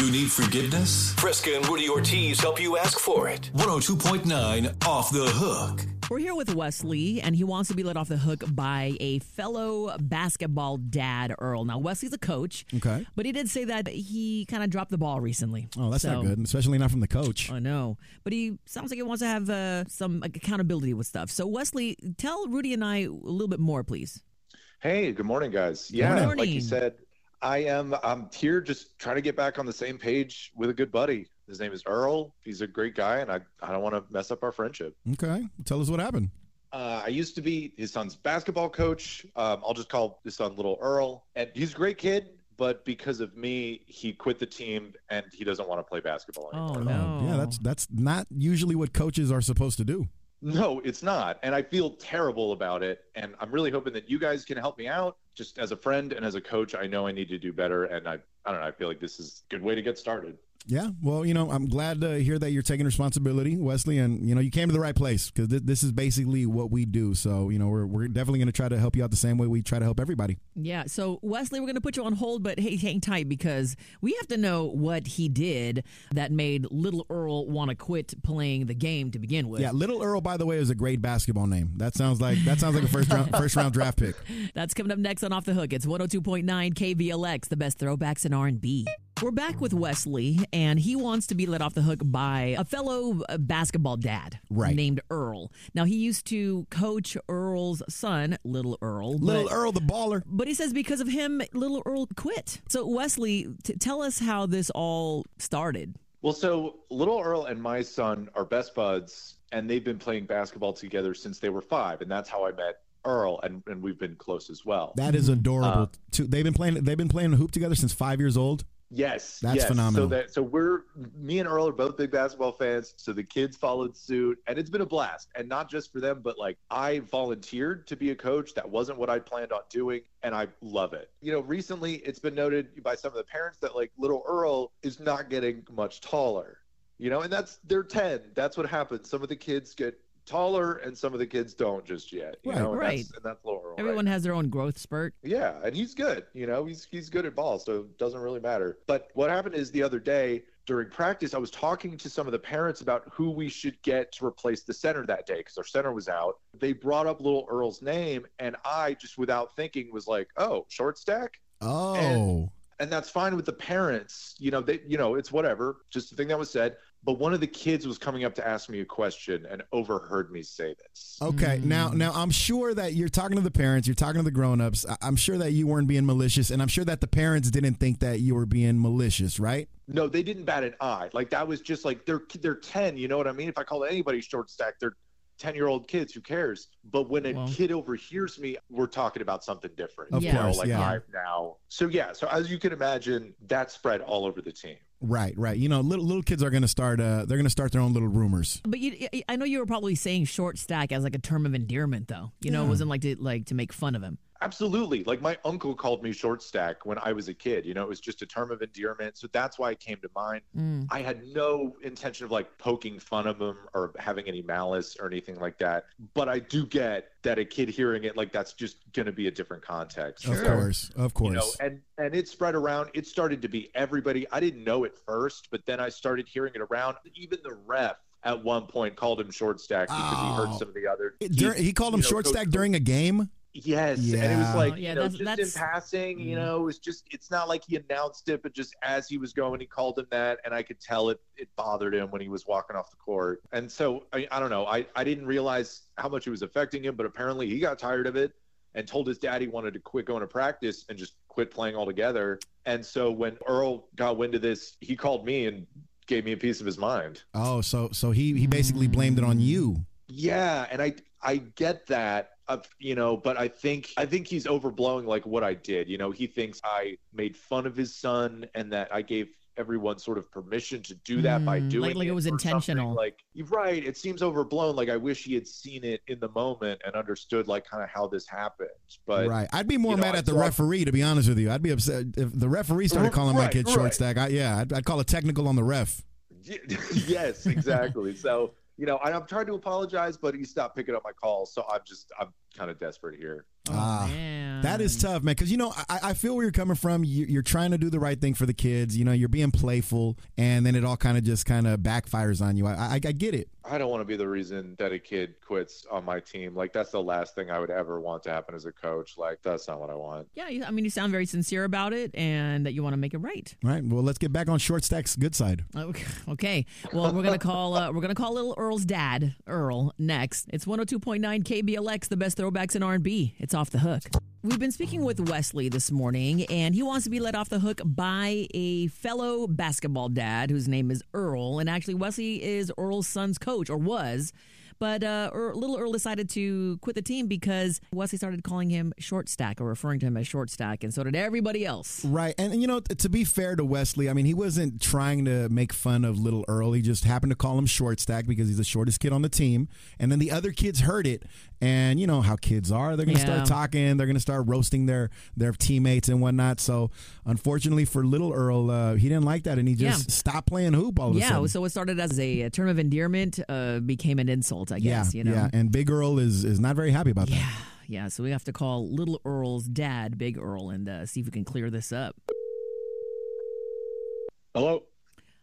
You need forgiveness? Fresca and Rudy Ortiz help you ask for it. 102.9 Off the Hook. We're here with Wesley, and he wants to be let off the hook by a fellow basketball dad, Earl. Now, Wesley's a coach. Okay. But he did say that he kind of dropped the ball recently. Oh, that's So- not good, especially not from the coach. I know. But he sounds like he wants to have uh, some like, accountability with stuff. So, Wesley, tell Rudy and I a little bit more, please. Hey, good morning, guys. Yeah, morning. like you said, I am. I'm here just trying to get back on the same page with a good buddy. His name is Earl. He's a great guy, and I I don't want to mess up our friendship. Okay, tell us what happened. Uh, I used to be his son's basketball coach. Um, I'll just call his son Little Earl, and he's a great kid. But because of me, he quit the team, and he doesn't want to play basketball anymore. Oh, no. Yeah, that's that's not usually what coaches are supposed to do. No, it's not. And I feel terrible about it. And I'm really hoping that you guys can help me out. Just as a friend and as a coach, I know I need to do better. And I, I don't know, I feel like this is a good way to get started. Yeah, well, you know, I'm glad to hear that you're taking responsibility, Wesley, and you know, you came to the right place because th- this is basically what we do. So, you know, we're we're definitely going to try to help you out the same way we try to help everybody. Yeah. So, Wesley, we're going to put you on hold, but hey, hang tight because we have to know what he did that made little Earl want to quit playing the game to begin with. Yeah, Little Earl, by the way, is a great basketball name. That sounds like that sounds like a first round first round draft pick. That's coming up next on Off the Hook. It's 102.9 KBLX, the best throwbacks in R&B. We're back with Wesley, and he wants to be let off the hook by a fellow uh, basketball dad Right. named Earl. Now, he used to coach Earl's son, Little Earl. Little but- Earl, the baller. But he says because of him, Little Earl quit. So, Wesley, t- tell us how this all started. Well, so Little Earl and my son are best buds, and they've been playing basketball together since they were five. And that's how I met Earl, and, and we've been close as well. That is adorable. Uh, too. They've been playing. They've been playing hoop together since five years old. Yes, That's yes. phenomenal. So that so we're me and Earl are both big basketball fans. So the kids followed suit, and it's been a blast. And not just for them, but like I volunteered to be a coach. That wasn't what I planned on doing, and I love it. You know, recently it's been noted by some of the parents that like little Earl is not getting much taller. You know, and that's they're ten. That's what happens. Some of the kids get taller, and some of the kids don't just yet. You Right, know, and right. That's, and that's little Earl. right? Everyone has their own growth spurt. Yeah, and he's good. You know, he's he's good at ball, so it doesn't really matter. But what happened is the other day during practice, I was talking to some of the parents about who we should get to replace the center that day because our center was out. They brought up little Earl's name, and I just without thinking was like, "Oh, short stack." Oh, And that's fine with the parents. You know, they, you know, it's whatever. Just the thing that was said. But one of the kids was coming up to ask me a question and overheard me say this. okay. Mm. Now, now I'm sure that you're talking to the parents. You're talking to the grown-ups. I- I'm sure that you weren't being malicious, and I'm sure that the parents didn't think that you were being malicious, right? No, they didn't bat an eye. Like that was just like they're they're ten. You know what I mean? If I call anybody short stack, they're ten year old kids. Who cares? But when a Well- kid overhears me, we're talking about something different. Of you know, like yeah. I've now. So yeah. So as you can imagine, that spread all over the team. Right, right. You know, little little kids are going to start. Uh, they're going to start their own little rumors. But you, I know you were probably saying short stack as like a term of endearment, though. You know, it wasn't like to like to make fun of him. Absolutely. Like my uncle called me short stack when I was a kid. You know, it was just a term of endearment. So that's why it came to mind. Mm. I had no intention of like poking fun of him or having any malice or anything like that. But I do get that a kid hearing it, like that's just going to be a different context. Of Sure. course, of course. You know, and and it spread around. It started to be everybody. I didn't know it first, but then I started hearing it around. Even the ref at one point called him short stack because he Oh. heard some of the other. It- dur- he called him you know, short stack during a game. Yes, and it was like Oh, yeah, you know, that's- just that's- in passing. You Mm. know, it was just it's not like he announced it, but just as he was going, he called him that, and I could tell it it bothered him when he was walking off the court. And so I, I don't know, I I didn't realize how much it was affecting him, but apparently he got tired of it and told his dad he wanted to quit going to practice and just quit playing altogether. And so when Earl got wind of this, he called me and gave me a piece of his mind. Oh, so so he he basically blamed it on you. Yeah, and I I get that, uh, you know, but I think I think he's overblowing like what I did. You know, he thinks I made fun of his son and that I gave everyone sort of permission to do that by Mm, doing like- like it was or something. intentional. Like you're right, it seems overblown. Like I wish he had seen it in the moment and understood like kind of how this happened. But right. I'd be more you know, mad I at the saw- referee, to be honest with you. I'd be upset if the referee started calling my Right, kid short right. stack. I, yeah, I'd, I'd call a technical on the ref. yes, exactly. so you know, and I'm trying to apologize, but he stopped picking up my calls. So I'm just I'm kind of desperate here. Ah, man. That is tough, man. Because you know, I, I feel where you're coming from. You, you're trying to do the right thing for the kids. You know, you're being playful, and then it all kind of just kind of backfires on you. I, I, I get it. I don't want to be the reason that a kid quits on my team. Like that's the last thing I would ever want to happen as a coach. Like that's not what I want. Yeah, I mean, you sound very sincere about it, and that you want to make it right. All right. Well, let's get back on short stacks good side. Okay. okay. Well, we're gonna call uh, we're gonna call little Earl's dad, Earl, next. It's 102.9 KBLX, the best throwbacks in R&B. It's off the hook. We've been speaking with Wesley this morning, and he wants to be let off the hook by a fellow basketball dad whose name is Earl. And actually, Wesley is Earl's son's coach, or was. But uh, Earl, little Earl decided to quit the team because Wesley started calling him short stack or referring to him as short stack, and so did everybody else. Right. And, and, you know, t- to be fair to Wesley, I mean, he wasn't trying to make fun of little Earl. He just happened to call him short stack because he's the shortest kid on the team. And then the other kids heard it. And you know how kids are. They're going to Yeah. start talking. They're going to start roasting their, their teammates and whatnot. So, unfortunately for little Earl, uh, he didn't like that. And he just Yeah. stopped playing hoop all of a Yeah, so it started as a, term of endearment, uh, became an insult, I guess. yeah. you know? Yeah. And Big Earl is, is not very happy about that. Yeah, yeah. So we have to call Little Earl's dad, Big Earl, and uh, see if we can clear this up. Hello,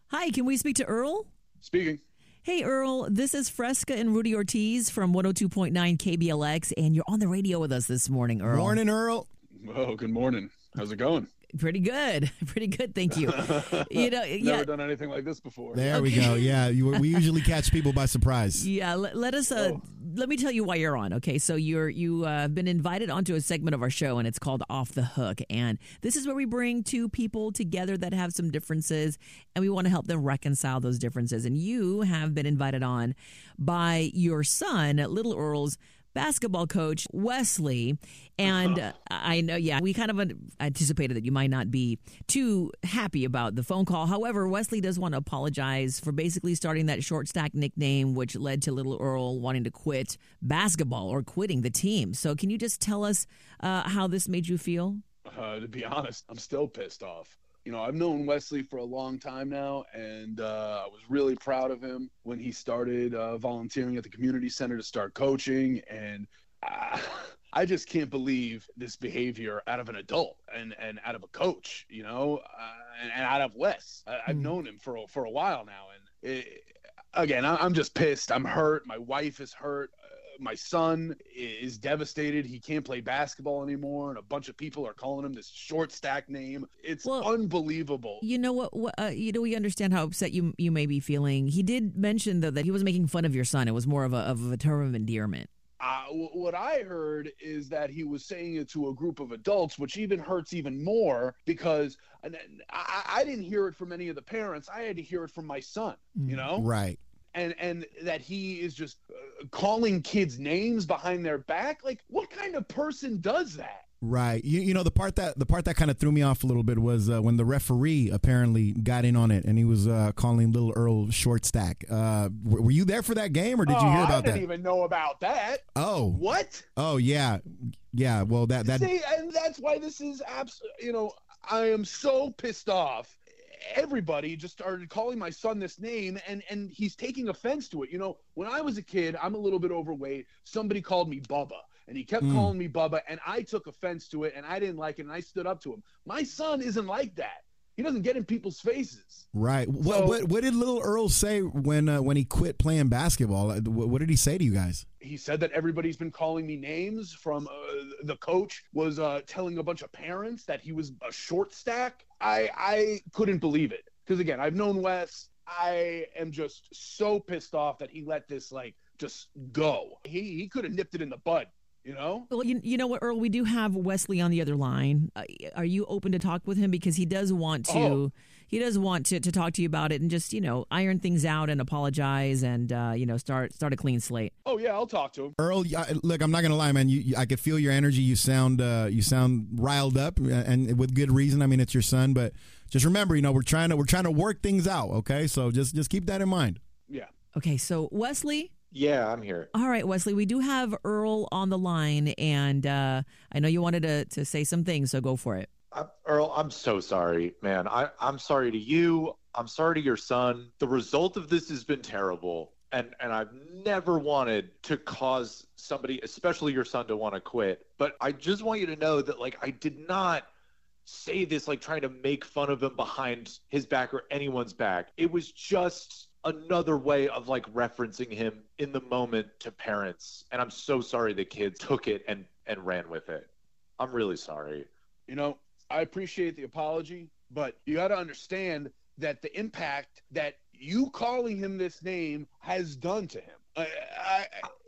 Hi, can we speak to Earl? speaking. Hey, Earl, this is Fresca and Rudy Ortiz from 102.9 KBLX, and you're on the radio with us this morning, Earl. Morning, Earl. Oh, good morning. How's it going? Pretty good. Pretty good, thank you. you know, yeah. Never done anything like this before. There we go. Yeah. You, we usually catch people by surprise. Yeah, let, let us. Uh, Oh. Let me tell you why you're on. Okay, so you're you uh, have been invited onto a segment of our show, and it's called Off the Hook. And this is where we bring two people together that have some differences, and we want to help them reconcile those differences. And you have been invited on by your son, Little Earl's basketball coach Wesley, and uh, I know, yeah, we kind of anticipated that you might not be too happy about the phone call. However, Wesley does want to apologize for basically starting that short stack nickname, which led to Little Earl wanting to quit basketball or quitting the team. So, can you just tell us uh, how this made you feel? Uh, to be honest, I'm still pissed off. You know, I've known Wesley for a long time now, and uh, I was really proud of him when he started uh, volunteering at the community center to start coaching. And uh, I just can't believe this behavior out of an adult and, and out of a coach, you know, uh, and, and out of Wes. I, I've Hmm. known him for a- for a while now, and it, again, I, I'm just pissed. I'm hurt. My wife is hurt. My son is devastated. He can't play basketball anymore, and a bunch of people are calling him this short stack name. It's Well, unbelievable. You know what? what uh, you know, we understand how upset you you may be feeling. He did mention though that he was making fun of your son. It was more of a of a term of endearment. Uh, w- what I heard is that he was saying it to a group of adults, which even hurts even more because I, I didn't hear it from any of the parents. I had to hear it from my son. You know, Right. and and that he is just uh, calling kids names behind their back. Like, what kind of person does that? Right. You, you know the part that the part that kind of threw me off a little bit was uh, when the referee apparently got in on it and he was uh, calling little Earl short stack. Uh, w- were you there for that game or did you hear about that? I didn't that? even know about that. Oh. What? Oh yeah. Yeah. Well that that See, and that's why this is abs. You know, I am so pissed off. Everybody just started calling my son this name, and and he's taking offense to it. You know, when I was a kid, I'm a little bit overweight. Somebody called me Bubba, and he kept Mm. calling me Bubba, and I took offense to it, and I didn't like it, and I stood up to him. My son isn't like that. He doesn't get in people's faces. right. What, So- what what did little Earl say when uh, when he quit playing basketball? What, what did he say to you guys? He said that everybody's been calling me names from uh, the coach was uh, telling a bunch of parents that he was a short stack i i couldn't believe it because again i've known wes i am just so pissed off that he let this like just go he he could have nipped it in the bud you know Well, you, you know what, Earl? We do have Wesley on the other line. Uh, are you open to talk with him because he does want to? Oh. He does want to, to talk to you about it and just you know iron things out and apologize and uh, you know start start a clean slate. oh yeah i'll talk to him Earl, I- look, I'm not gonna lie, man. You, you I could feel your energy. You sound uh, you sound riled up, and with good reason. I mean, it's your son, but just remember, you know, we're trying to we're trying to work things out. Okay, so just just keep that in mind. yeah Okay, so Wesley. Yeah, I'm here. All right, Wesley, we do have Earl on the line, and uh, I know you wanted to, to say some things, so go for it. Earl, I'm so sorry, man. I, I'm sorry to you. I'm sorry to your son. The result of this has been terrible. and and I've never wanted to cause somebody, especially your son, to want to quit. But I just want you to know that like I did not say this like trying to make fun of him behind his back or anyone's back. It was just another way of like referencing him in the moment to parents. And I'm so sorry the kids took it and and ran with it. I'm really sorry. You know, I appreciate the apology, but you got to understand that the impact that you calling him this name has done to him. I, I,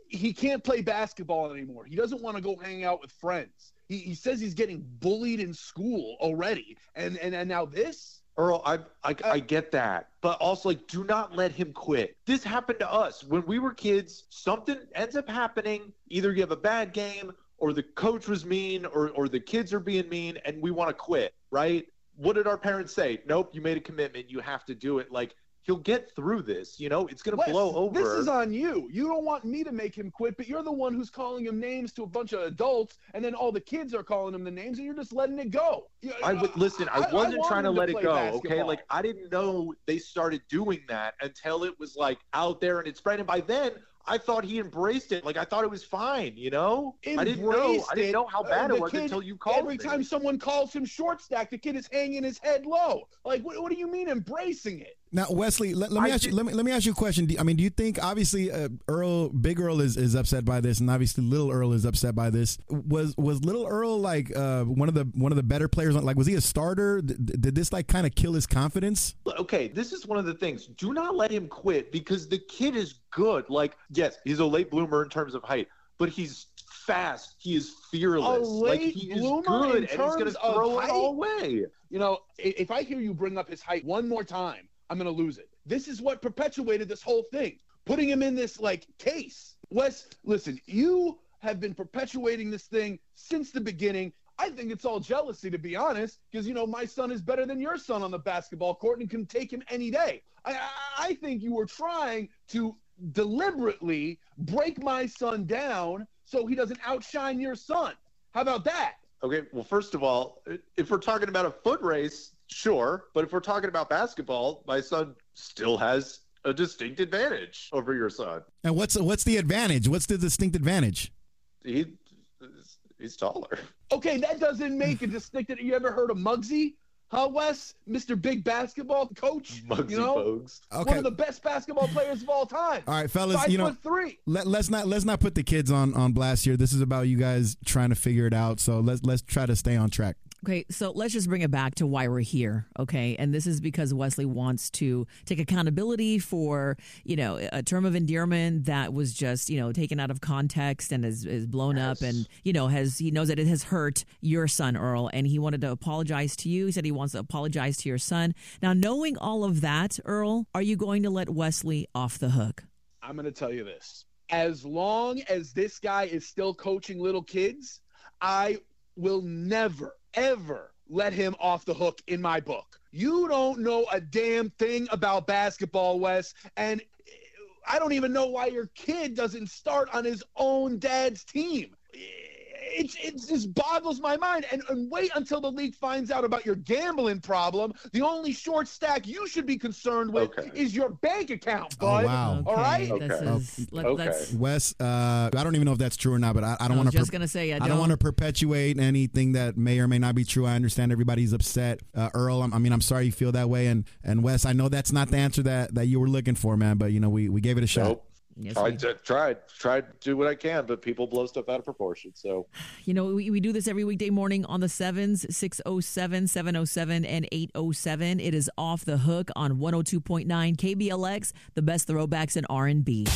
he can't play basketball anymore. He doesn't want to go hang out with friends. He, he says he's getting bullied in school already, and and, and now this. Earl, I, I uh, I get that, but also like, do not let him quit. This happened to us when we were kids. Something ends up happening. Either you have a bad game, or the coach was mean, or or the kids are being mean, and we want to quit. Right? What did our parents say? Nope, you made a commitment. You have to do it. Like he'll get through this. You know, it's going to blow over. This is on you. You don't want me to make him quit, but you're the one who's calling him names to a bunch of adults, and then all the kids are calling him the names, and you're just letting it go. I would listen. I, I wasn't I trying to let to it go. Basketball. Okay, like I didn't know they started doing that until it was like out there and it spread. And by then, I thought he embraced it. Like I thought it was fine, you know. Embraced I didn't know. I didn't know how bad uh, it was kid, until you called. Every me. time someone calls him short stack, the kid is hanging his head low. Like, what, what do you mean embracing it? Now, Wesley, let, let me I ask did, you. Let me let me ask you a question. I mean, do you think obviously uh, Earl, Big Earl is, is upset by this, and obviously Little Earl is upset by this? Was was Little Earl like uh, one of the one of the better players? Like, was he a starter? D- did this like kind of kill his confidence? Okay, this is one of the things. Do not let him quit because the kid is good. Like, yes, he's a late bloomer in terms of height, but he's fast. He is fearless. like he is good, and he's going to throw it all away. You know, if I hear you bring up his height one more time I'm going to lose it. This is what perpetuated this whole thing, putting him in this like case. Wes, listen, you have been perpetuating this thing since the beginning. I think it's all jealousy, to be honest, because you know my son is better than your son on the basketball court and can take him any day. I, I think you were trying to deliberately break my son down so he doesn't outshine your son. How about that? Okay, well, first of all, if we're talking about a foot race, Sure, but if we're talking about basketball, my son still has a distinct advantage over your son. And what's what's the advantage? What's the distinct advantage? He he's taller. Okay, that doesn't make a distinct. You ever heard of Muggsy? Huh, Wes? Mr. Big Basketball Coach? Muggsy you know? Bogues. Okay. One of the best basketball players of all time. All right, fellas, Five you know, three. Let, let's not let's not put the kids on on blast here. This is about you guys trying to figure it out. So let's let's try to stay on track. Okay, so let's just bring it back to why we're here, okay? And this is because Wesley wants to take accountability for, you know, a term of endearment that was just, you know, taken out of context and is, is blown yes. up and, you know, has he knows that it has hurt your son Earl and he wanted to apologize to you. He said he wants to apologize to your son. Now, knowing all of that, Earl, are you going to let Wesley off the hook? I'm going to tell you this. As long as this guy is still coaching little kids, I will never ever let him off the hook in my book. You don't know a damn thing about basketball, Wes, and I don't even know why your kid doesn't start on his own dad's team it, it just boggles my mind. And, and wait until the league finds out about your gambling problem. The only short stack you should be concerned with okay. is your bank account, oh, bud. Oh, wow. Okay. All right. Okay. Is, let, okay. Wes, uh, I don't even know if that's true or not, but I, I don't want to. Just per- gonna say I don't, don't want to perpetuate anything that may or may not be true. I understand everybody's upset. Uh, Earl, I'm, i mean, I'm sorry you feel that way, and and Wes, I know that's not the answer that that you were looking for, man. But you know, we we gave it a shot. Nope. Yes, I tried, tried to do what I can, but people blow stuff out of proportion. So, you know, we, we do this every weekday morning on the sevens, 607, 707, and 807. It is off the hook on 102.9 KBLX, the best throwbacks in R&B.